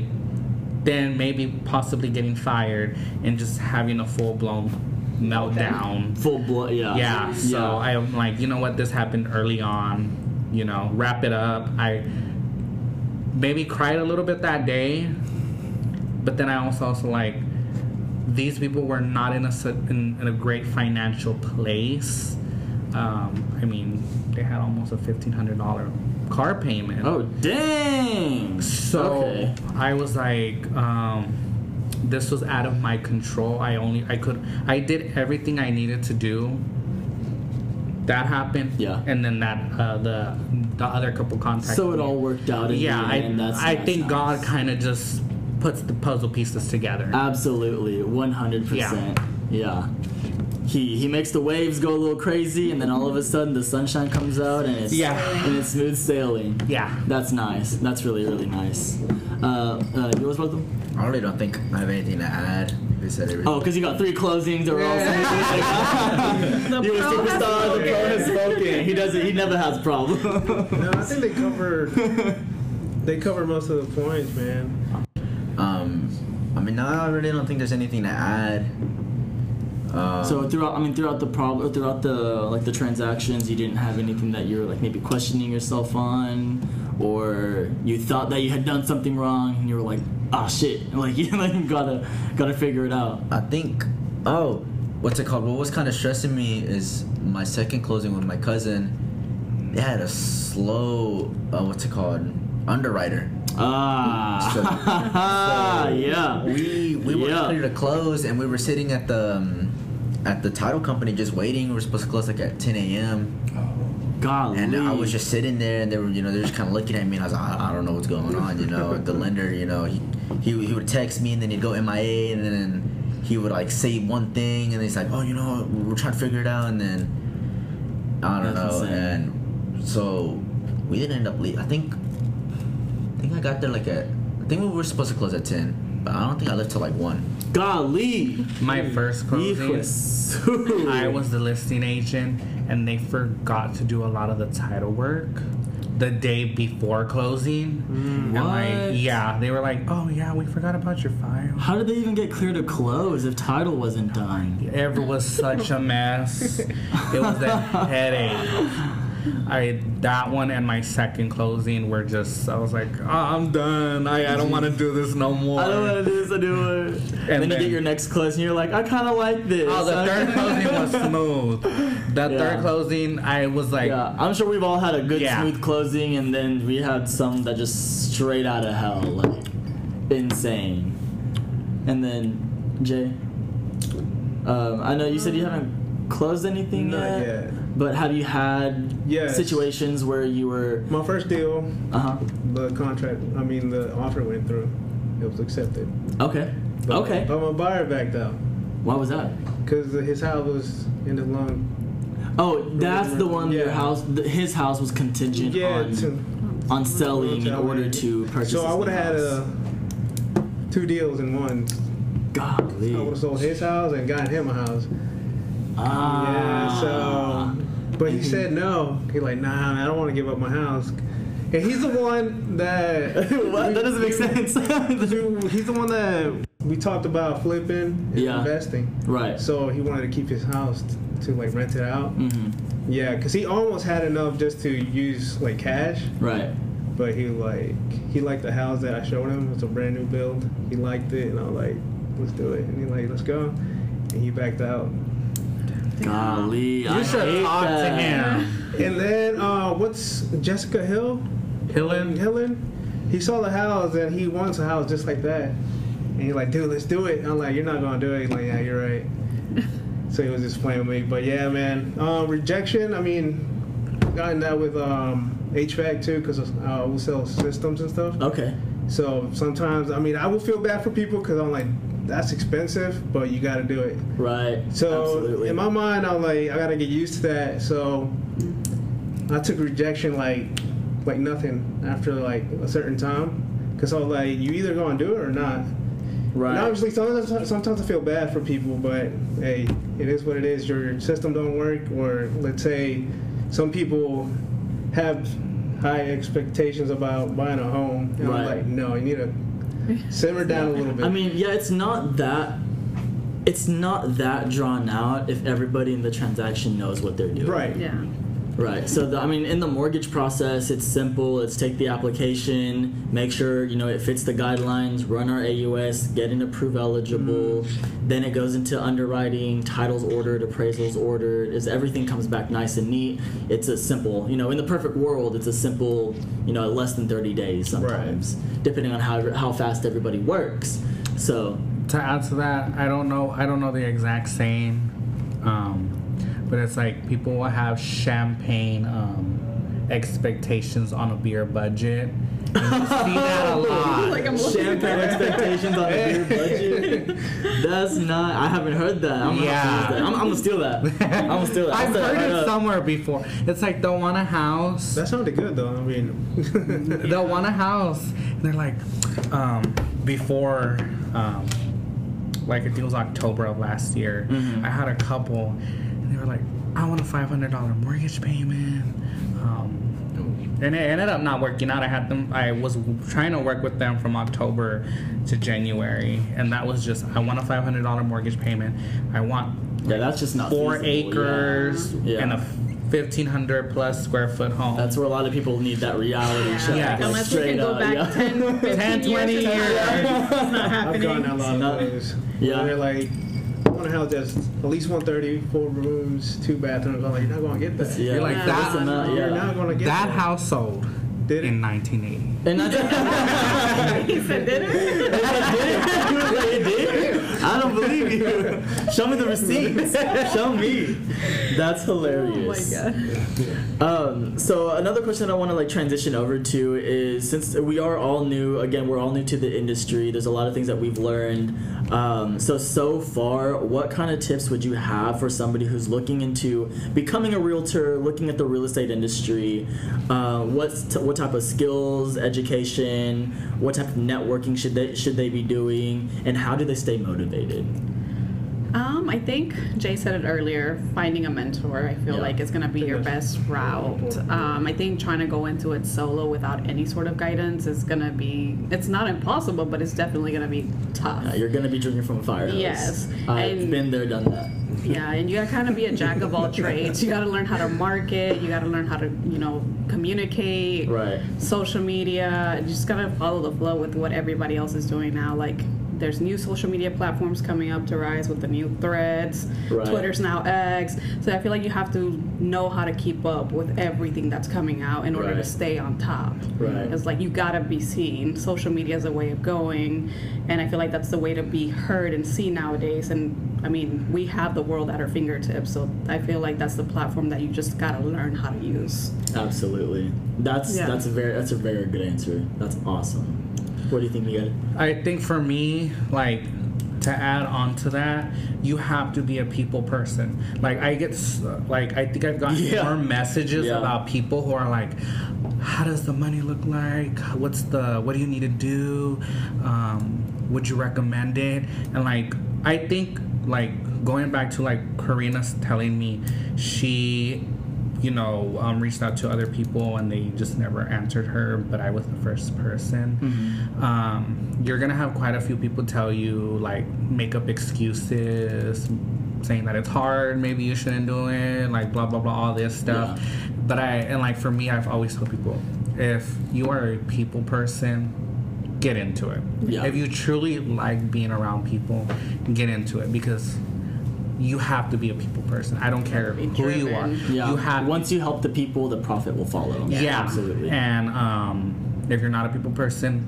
then maybe possibly getting fired and just having a full blown meltdown. Full blown, Yeah. Yeah, so Yeah. I'm like, you know what, this happened early on, you know, wrap it up. I maybe cried a little bit that day, but then I also also like these people were not in a in, in a great financial place. um, I mean, they had almost a fifteen hundred dollar car payment. Oh dang! So okay. I was like, um, this was out of my control. I only I could I did everything I needed to do. That happened. Yeah. And then that uh, the the other couple contacts. So it all worked out. In Yeah, the I end. That's, I think. God kind of just puts the puzzle pieces together. Absolutely, one hundred percent. Yeah. He he makes the waves go a little crazy, and then all of a sudden the sunshine comes out, and it's Yeah. and it's smooth sailing. yeah. That's nice. That's really really nice. Uh, uh, yours, welcome. I really don't think I have anything to add. They said everything. Oh, because you got three closings that were all <laughs> <laughs> The You a pro has superstar. The pro has spoken. spoken. He doesn't. He never has problems. No, I think they covered. <laughs> they covered most of the points, man. Um, I mean, no, I really don't think there's anything to add. Um, So throughout, I mean, throughout the problem, throughout the like the transactions, you didn't have anything that you're like maybe questioning yourself on, or you thought that you had done something wrong, and you were like, ah, shit, <laughs> like you like gotta gotta figure it out. I think, oh, what's it called? What was kind of stressing me is my second closing with my cousin. They had a slow, uh, what's it called? Underwriter. Ah, <laughs> yeah. We we were Yeah. to close, and we were sitting at the um, at the title company just waiting. We were supposed to close like at 10 a.m. Golly. And I was just sitting there, and they were, you know, they're just kind of looking at me, and I was like, I, I don't know what's going on, you know. the lender, you know, he, he he would text me, and then he'd go MIA, and then he would like say one thing, and he's like, oh, you know, we're trying to figure it out, and then I don't That's know, insane. and so we didn't end up leaving. I think I think I got there like at I think we were supposed to close at ten, but I don't think I lived till like one. golly. My first closing. I was the listing agent, and they forgot to do a lot of the title work the day before closing. And What? like, yeah, they were like, "Oh yeah, we forgot about your file." How did they even get clear to close if title wasn't done? It was such a mess. it was a <laughs> headache. I that one and my second closing were just. I was like, oh, I'm done. I, I don't want to do this no more. I don't want to do this anymore. And then, you get your next close, and you're like, I kind of like this. Oh, the third closing was smooth. The Yeah. third closing, I was like, Yeah, I'm sure we've all had a good Yeah. smooth closing, and then we had some that just straight out of hell, like insane. And then Jay, um, I know you said you haven't closed anything Not yet, yet. But have you had Yes. situations where you were, My first deal, uh huh, the contract, I mean, the offer went through. It was accepted. okay, But, okay. But my buyer backed out Why was that? because his house was in the loan. Oh, that's the one. Your Yeah. house, th- his house was contingent Yeah, on to, on selling in order to purchase. so I would have had house. uh, two deals in one. Golly. I would have sold his house and gotten him a house. Ah. Yeah, so, but he said no. He like, nah, I don't want to give up my house. And he's the one that. <laughs> what? That doesn't make sense. He's the one that we talked about flipping and Yeah. investing. right. So he wanted to keep his house to like rent it out. Mm-hmm. Yeah, cause he almost had enough just to use like cash, Right. but he like he liked the house that I showed him. It's a brand new build. He liked it, and I was like, let's do it. And he like, let's go. And he backed out. Golly. I you should hate talk to that. And then uh, what's Jessica Hill? Hillen. Hillen. He saw the house and he wants a house just like that. And he's like, dude, let's do it. I'm like, you're not gonna do it. He's like, yeah, you're right. <laughs> so he was just playing with me. But yeah, man. Uh, rejection. I mean, gotten that with um, HVAC too, because uh, we sell systems and stuff. Okay. So sometimes, I mean, I will feel bad for people because I'm like, that's expensive, but you got to do it. Right. So Absolutely. in my mind, I'm like, I gotta get used to that. So I took rejection like like nothing after like a certain time, because I was like, you either gonna do it or not. right. And obviously, sometimes sometimes I feel bad for people, but hey, it is what it is. Your system don't work, or let's say some people have high expectations about buying a home, and Right. I'm like, no, you need to <laughs> simmer down a little bit. I mean, yeah, it's not that. It's not that drawn out if everybody in the transaction knows what they're doing. right? Yeah. Right. So, the, I mean, in the mortgage process, it's simple. It's take the application, make sure you know it fits the guidelines, run our AUS, get it approved eligible. Then it goes into underwriting, titles ordered, appraisals ordered. Is everything comes back nice and neat? It's a simple. You know, in the perfect world, it's a simple. You know, less than thirty days sometimes, depending on how how fast everybody works. So, to add to that, I don't know. I don't know the exact saying, um, but it's like people will have champagne um, expectations on a beer budget. And you see that a <laughs> lot. Like I'm champagne expectations on a beer budget. <laughs> That's not. I haven't heard that. I'm gonna, Yeah. that. I'm, I'm gonna steal that. I'm gonna steal that. I'll I've set heard right it up. somewhere before. It's like they'll want a house. That sounded good though. I mean, <laughs> They'll want a house. And they're like, um, before, um, like it was October of last year, Mhm. I had a couple, and they were like, I want a five hundred dollar mortgage payment. Um, and it ended up not working out. I had them. I was trying to work with them from October to January, and that was just I want a five hundred dollar mortgage payment. I want Yeah, that's just not four feasible, acres Yeah. and a fifteen hundred plus square foot home. That's where a lot of people need that reality check. Yeah. like, Unless we can go up, back yeah. 10, 10, 20 years. years. It's not happening. <laughs> I've gone a lot of ways. yeah. Where They're like, I want a house that's at least 130, four rooms, two bathrooms. I'm like, you're not gonna get that. Yeah. You're like, Yeah. that- That's enough, You're yeah. not gonna get that that. house sold Did in 1980. And that's he said, did it? it <laughs> did. <laughs> I don't believe you. <laughs> Show me the receipts. <laughs> Show me. That's hilarious. Oh my god. Um, so another question I want to like transition over to is since we are all new, again, we're all new to the industry. There's a lot of things that we've learned. Um, so so far, what kind of tips would you have for somebody who's looking into becoming a realtor, looking at the real estate industry? Uh, what's what type of skills, education, what type of networking should they should they be doing, and how do they stay motivated? Um, I think Jay said it earlier. Finding a mentor, I feel Yeah. like is going to be your best route. Um, I think trying to go into it solo without any sort of guidance is going to be. It's not impossible, but it's definitely going to be tough. Uh, you're gonna be drinking from a fire hose. Yes, I've and- been there, done that. Yeah, and you gotta kind of be a jack of all trades. You gotta learn how to market. You gotta learn how to, you know, communicate. Right. Social media. You just gotta follow the flow with what everybody else is doing now. Like, there's new social media platforms coming up to rise with the new threads. Right. Twitter's now X. So I feel like you have to know how to keep up with everything that's coming out in order Right. to stay on top. Right. It's like you gotta be seen. Social media is a way of going, and I feel like that's the way to be heard and seen nowadays. And I mean, we have the world at our fingertips, so I feel like that's the platform that you just gotta learn how to use. Absolutely. That's Yeah. that's a very that's a very good answer. That's awesome. What do you think, Miguel? I think for me, like to add on to that, you have to be a people person. Like I get, like I think I've gotten Yeah. more messages Yeah. about people who are like, "How does the money look like? What's the? What do you need to do? Um, would you recommend it?" And like I think like going back to like Carina's telling me, she you know, um, reached out to other people and they just never answered her, but I was the first person. Um, you're gonna have quite a few people tell you, like, make up excuses, saying that it's hard, maybe you shouldn't do it, like, blah, blah, blah, all this stuff. But I, and like, for me, I've always told people if you are a people person, get into it. Yeah. If you truly like being around people, get into it because you have to be a people person. I don't care Be who you are. Yeah. You have Once you help the people, the profit will follow. yeah, absolutely. And um, if you're not a people person,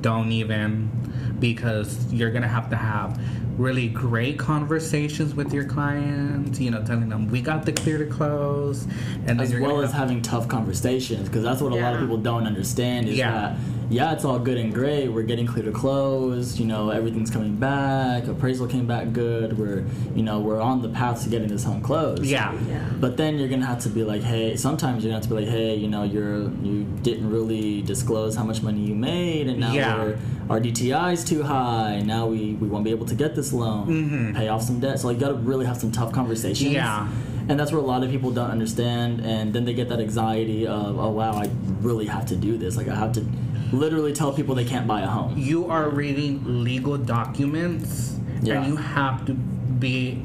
don't even because you're gonna have to have really great conversations with your clients. You know, telling them we got the clear to close, and then as you're well as have- having tough conversations because that's what a lot of people don't understand is Yeah. that yeah it's all good and great. We're getting clear to close. You know everything's coming back. Appraisal came back good. We're you know we're on the path to getting this home closed. Yeah. Yeah. but then you're gonna have to be like hey sometimes you're gonna have to be like hey you know you're you didn't really disclose how much money you made and now Yeah. we're, our DTI is too high. Now we, we won't be able to get this loan. Mhm. pay off some debt. So like you gotta really have some tough conversations. Yeah. and that's where a lot of people don't understand. And then they get that anxiety of oh wow i really have to do this. Like i have to literally tell people they can't buy a home you are reading legal documents Yeah. and you have to be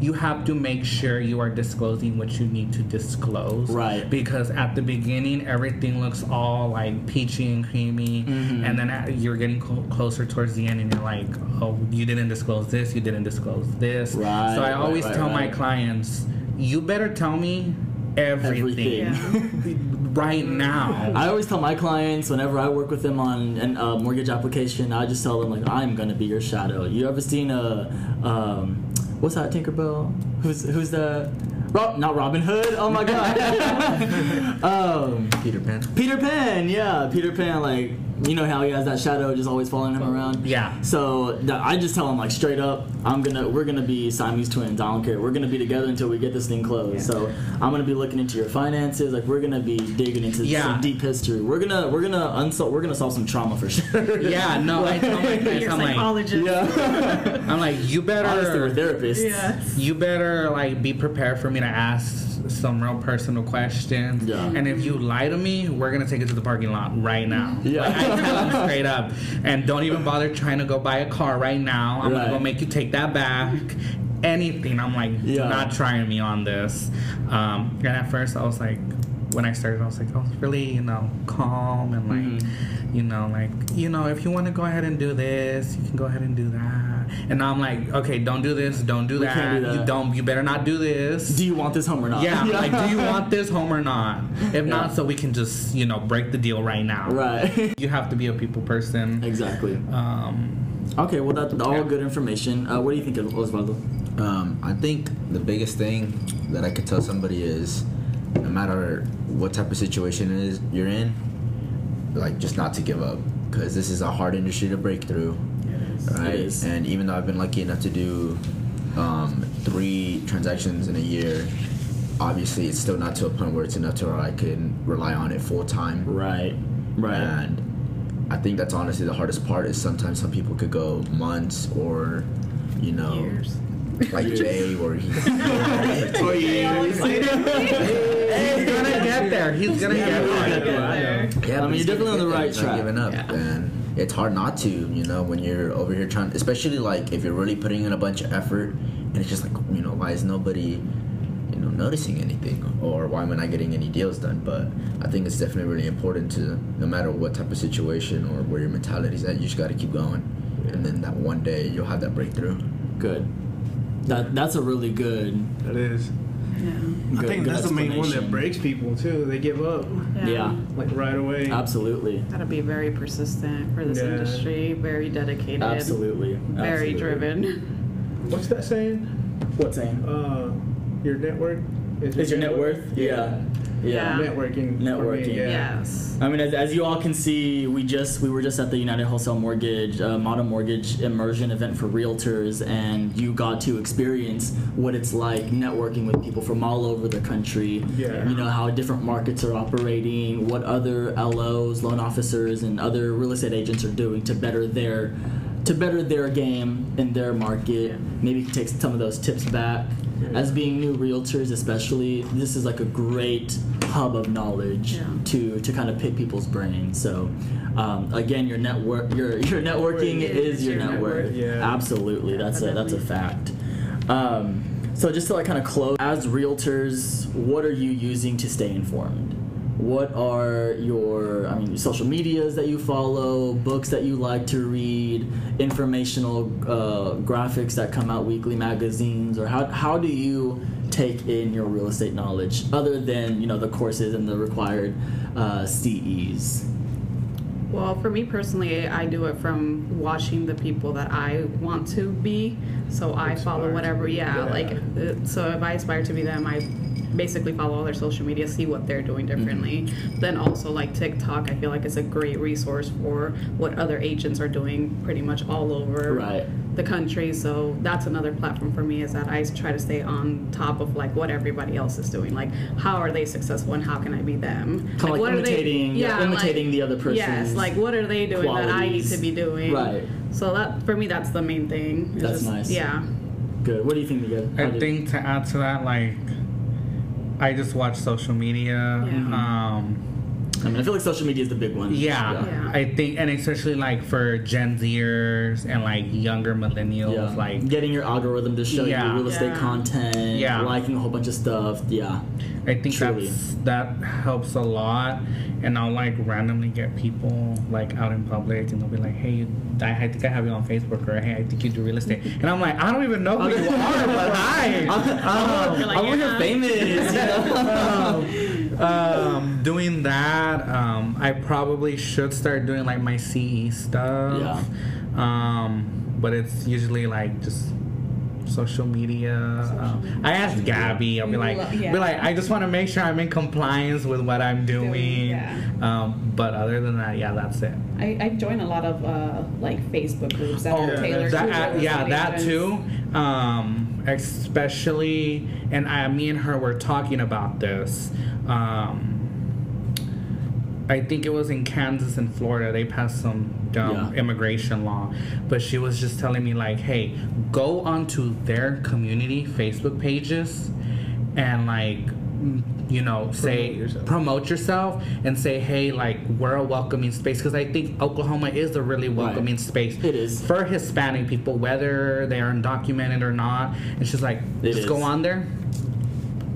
you have to make sure you are disclosing what you need to disclose. Right. Because at the beginning, everything looks all like peachy and creamy, Mm-hmm. and then at- you're getting clo- closer towards the end, and you're like, oh, you didn't disclose this, you didn't disclose this. Right, So I right, always right, tell my clients, you better tell me everything, Everything. <laughs> <laughs> right now. I always tell my clients whenever I work with them on a uh, mortgage application, I just tell them like I'm gonna be your shadow. You ever seen a um, what's that Tinkerbell? Who's who's the Rob, not Robin Hood? Oh my god. <laughs> um, Peter Pan. Peter Pan, yeah, Peter Pan. Like you know how he has that shadow just always following him around. Yeah. So that, I just tell him like straight up, I'm gonna we're gonna be Siamese twins. I don't care. We're gonna be together until we get this thing closed. So I'm gonna be looking into your finances. Like we're gonna be digging into Yeah. some deep history. We're gonna we're gonna unsolve we're gonna solve some trauma for sure. Yeah, no, I <laughs> tell my clients, Your I'm like, psychologist. yeah. <laughs> I'm like, you Honestly, we're better, therapists. Yes. you better like be prepared for me to ask some real personal questions. Yeah. And if you lie to me, we're gonna take it to the parking lot right now. Yeah. Like, I tell them <laughs> straight up, and don't even bother trying to go buy a car right now. I'm Right. gonna go make you take that back. Anything. I'm like, Yeah. not trying me on this. Um, and at first, I was like, when I started, I was like, I was really, you know, calm and like, Mm-hmm. you know, like, you know, if you want to go ahead and do this, you can go ahead and do that. And now I'm like, okay, don't do this, don't do that. can't do You don't, you better not do this. Do you want this home or not? yeah, like, do you <laughs> want this home or not? If not, so we can just, you know, break the deal right now. Right. <laughs> You have to be a people person. exactly. Um, Okay. Well, that's all Yeah. good information. Uh, what do you think, of Osvaldo? Um, I think the biggest thing that I could tell somebody is, no matter what type of situation it is you're in, like just not to give up, because this is a hard industry to break through, right? It is. And even though I've been lucky enough to do um, three transactions in a year, obviously it's still not to a point where it's enough to where I can rely on it full time. Right. Right. And I think that's honestly the hardest part is sometimes some people could go months or, you know, Years. like <laughs> Jay, or he. For years. he's gonna get there. He's gonna get Yeah. there. Yeah, I mean, he's you're definitely on the get there. right He's track. Giving up, Yeah. and it's hard not to, you know, when you're over here trying, especially like if you're really putting in a bunch of effort, and it's just like, you know, why is nobody, you know, noticing anything, or why am I not getting any deals done? But I think it's definitely really important to, no matter what type of situation or where your mentality is at, you just got to keep going, and then that one day you'll have that breakthrough. Good. That that's a really good. That is. Yeah. I think good that's the main one that breaks people too. They give up Yeah. like right away. Absolutely. Gotta be very persistent for this Yeah. industry, very dedicated, Absolutely. very Absolutely. driven. What's that saying? What saying? Uh, your network Is your net worth? Yeah. Yeah. Yeah. Networking. for me, Networking. yeah. Yes. I mean, as, as you all can see, we just we were just at the United Wholesale Mortgage uh, Modern Mortgage Immersion event for realtors, and you got to experience what it's like networking with people from all over the country. Yeah. You know how different markets are operating, what other LOs, loan officers, and other real estate agents are doing to better their to better their game in their market. Maybe take some of those tips back. As being new realtors, especially, this is like a great hub of knowledge Yeah. to to kind of pick people's brains. So, um, again, your network, your your networking is your, your net net worth. worth. Yeah. Absolutely, that's a that's a fact. Um, so just to like kind of close, as realtors, what are you using to stay informed? What are your, I mean, social medias that you follow, books that you like to read, informational uh, graphics that come out, weekly magazines, or how, how do you take in your real estate knowledge other than, you know, the courses and the required uh, CEs? Well, for me personally, I do it from watching the people that I want to be. So I follow whatever, yeah, yeah. like, uh, so if I aspire to be them, I basically follow all their social media, see what they're doing mm-hmm. differently. Then also, like TikTok, I feel like it's a great resource for what other agents are doing pretty much all over Right. the country. So that's another platform for me is that I try to stay on top of like what everybody else is doing. Like, how are they successful and how can I be them? Kinda like what are imitating- yeah, imitating the other person. Yes, like what are they doing that I need to be doing? Right. So that for me, that's the main thing. It's That's just- nice. Yeah. Good. What do you think, Miguel? How I think to add to that, like, I just watch social media. Yeah. Um, I mean, I feel like social media is the big one. Yeah, Yeah. I think, and especially like for Gen Zers and like younger millennials, Yeah. like getting your algorithm to show Yeah. you real estate Yeah. content, Yeah. liking a whole bunch of stuff. Yeah. I think Truly. that's that helps a lot. And I'll like randomly get people like out in public, and they'll be like, "Hey, I, I think I have you on Facebook," or "Hey, I think you do real estate," and I'm like, "I don't even know who <laughs> you are, but hi." I'm, You're like, I'm over here yeah. famous. You know? <laughs> um, doing that, um, I probably should start doing like my CE stuff. Yeah. Um, but it's usually like just social media. Social um, I asked Gabby. I'll be like, yeah. be like, I just want to make sure I'm in compliance with what I'm doing. yeah. Um, but other than that, yeah, that's it. I, I joined a lot of uh, like Facebook groups that Oh, are tailored that, to uh, yeah, that too. Um, especially, and I, me and her were talking about this. Um, I think it was in Kansas and Florida. They passed some dumb Yeah. immigration law, but she was just telling me like, "Hey, go onto their community Facebook pages, and like." You know, say yourself. promote yourself and say, hey, like we're a welcoming space because I think Oklahoma is a really welcoming space It is. for Hispanic people, whether they are undocumented or not. And she's like, It just is. go on there,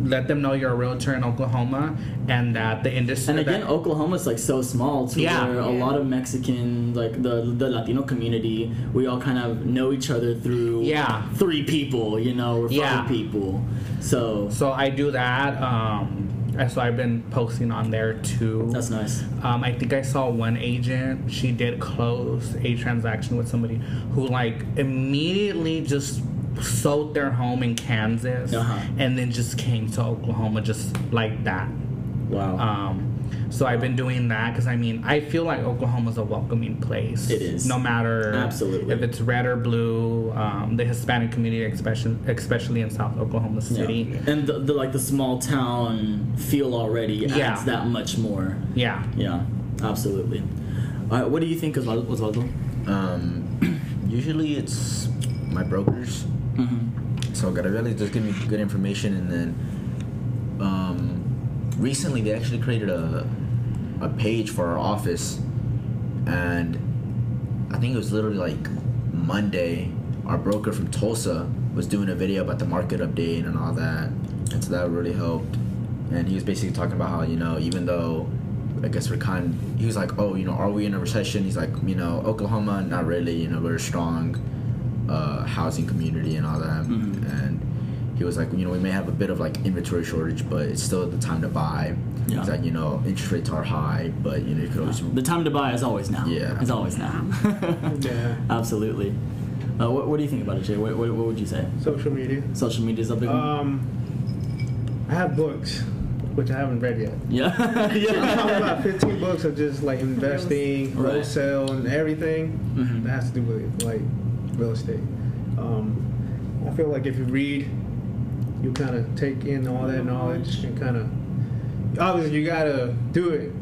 let them know you're a realtor in Oklahoma, and that the industry. And again, that- Oklahoma's like so small to Yeah. where a lot of Mexican, like the the Latino community, we all kind of know each other through Yeah. three people, you know, or five Yeah. people. So so I do that. Um, so I've been posting on there too. that's nice. Um, I think I saw one agent. She did close a transaction with somebody who like immediately just sold their home in Kansas Uh-huh. and then just came to Oklahoma just like that. Wow. Um, so I've been doing that because I mean I feel like Oklahoma's a welcoming place. It is. no matter Absolutely. if it's red or blue. Um, the Hispanic community, especially especially in South Oklahoma City. Yeah. And the, the like the small town feel already adds Yeah. that much more. Yeah. Yeah, absolutely. All right, what do you think, Osvaldo? Osvaldo? Um, <clears throat> usually it's my brokers. Mm-hmm. So just give me good information, and then um, recently they actually created a a page for our office, and I think it was literally like Monday. Our broker from Tulsa was doing a video about the market update and all that, and so that really helped. And he was basically talking about how you know even though I guess we're kind. He was like, oh, you know, are we in a recession? He's like, you know, Oklahoma, not really. You know, we're strong uh, housing community and all that. Mhm. And he was like, you know, we may have a bit of like inventory shortage, but it's still the time to buy. Yeah. He's like, you know, interest rates are high, but you know, you could always. The time to buy is always now. Yeah. It's always now. <laughs> Yeah. <laughs> Absolutely. Uh, what, what do you think about it, Jay? What, what, what would you say? Social media. Social media is a big one? Um, I have books, which I haven't read yet. Yeah. <laughs> I yeah. have about 15 books of just like investing, Right. wholesale, and everything Mhm. that has to do with like real estate. Um, I feel like if you read, you kind of take in all that knowledge and kind of. Obviously, you gotta do it.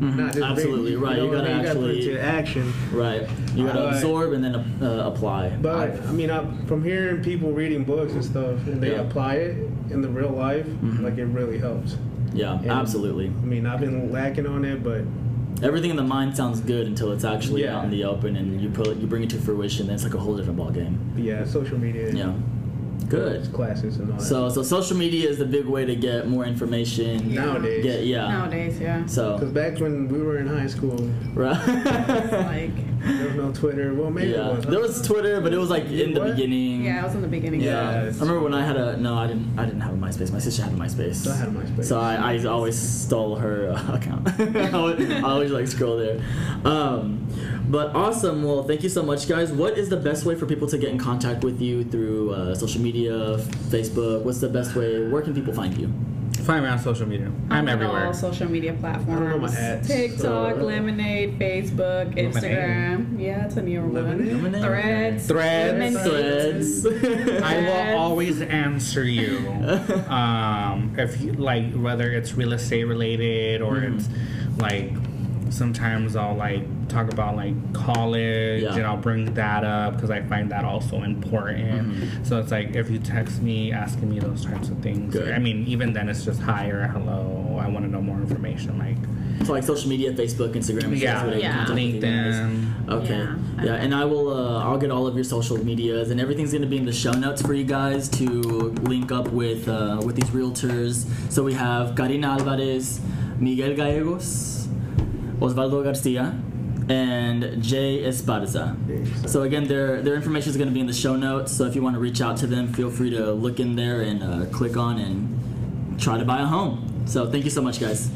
Mhm. Not just read. Absolutely, right. know You gotta? You gotta put it actually- to action. Right. You gotta But- absorb and then uh, apply. But I mean, I, from hearing people reading books and stuff, and they Yeah. apply it in the real life, Mhm. like it really helps. yeah, And- absolutely. I mean, I've been lacking on it, but Everything in the mind sounds good until it's actually Yeah. out in the open and you put you bring it to fruition. Then it's like a whole different ball game. yeah, social media, Yeah. Good. classes and all that. So so social media is the big way to get more information. nowadays, Get yeah. Nowadays, yeah. So, because back when we were in high school, right. Like, <laughs> there was no Twitter. Well, maybe yeah. it was. There was Twitter, but it was like in the What? beginning. yeah, I was in the beginning. Yeah. Yeah, I remember when I had a no, I didn't. I didn't have a MySpace. My sister had a MySpace. So I had a MySpace. So I, I always stole her uh, <laughs> account. I always, I always like scroll there. Um, but awesome. Well, thank you so much, guys. What is the best way for people to get in contact with you through uh, social media, Facebook? What's the best way? Where can people find you? Find me on social media. I'm on everywhere. All social media I don't platforms. know my ads, TikTok, so- Lemon8, Facebook, Lemon8. Instagram. Yeah, it's a newer Lemon8? one. Lemon8? Threads. Threads. Lemon8. Threads. I will always answer you. <laughs> Um, if you like, whether it's real estate related or Mhm. it's like, sometimes I'll like talk about like college Yeah. and I'll bring that up because I find that also important. Mhm. So it's like if you text me asking me those types of things, Good. I mean, even then it's just hi or hello. I want to know more information. Like, So like social media, Facebook, Instagram. and Yeah, stuff, so they Yeah. contact with you guys. LinkedIn. Okay. Yeah, Yeah, and I will. Uh, I'll get all of your social medias, and everything's gonna be in the show notes for you guys to link up with uh, with these realtors. So we have Carina Alvarez, Miguel Gallegos, Osvaldo Garcia, and Jay Esparza. So again, their their information is gonna be in the show notes. So if you want to reach out to them, feel free to look in there and uh, click on and try to buy a home. So thank you so much, guys.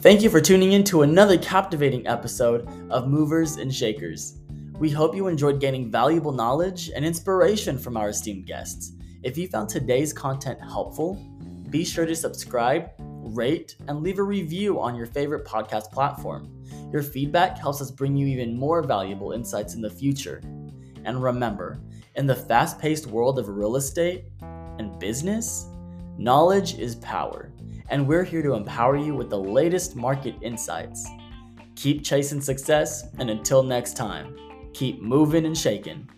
Thank you for tuning in to another captivating episode of Movers and Shakers. We hope you enjoyed gaining valuable knowledge and inspiration from our esteemed guests. If you found today's content helpful, be sure to subscribe, rate, and leave a review on your favorite podcast platform. Your feedback helps us bring you even more valuable insights in the future. And remember, in the fast paced world of real estate and business, knowledge is power and we're here to empower you with the latest market insights. Keep chasing success, and until next time, keep moving and shaking.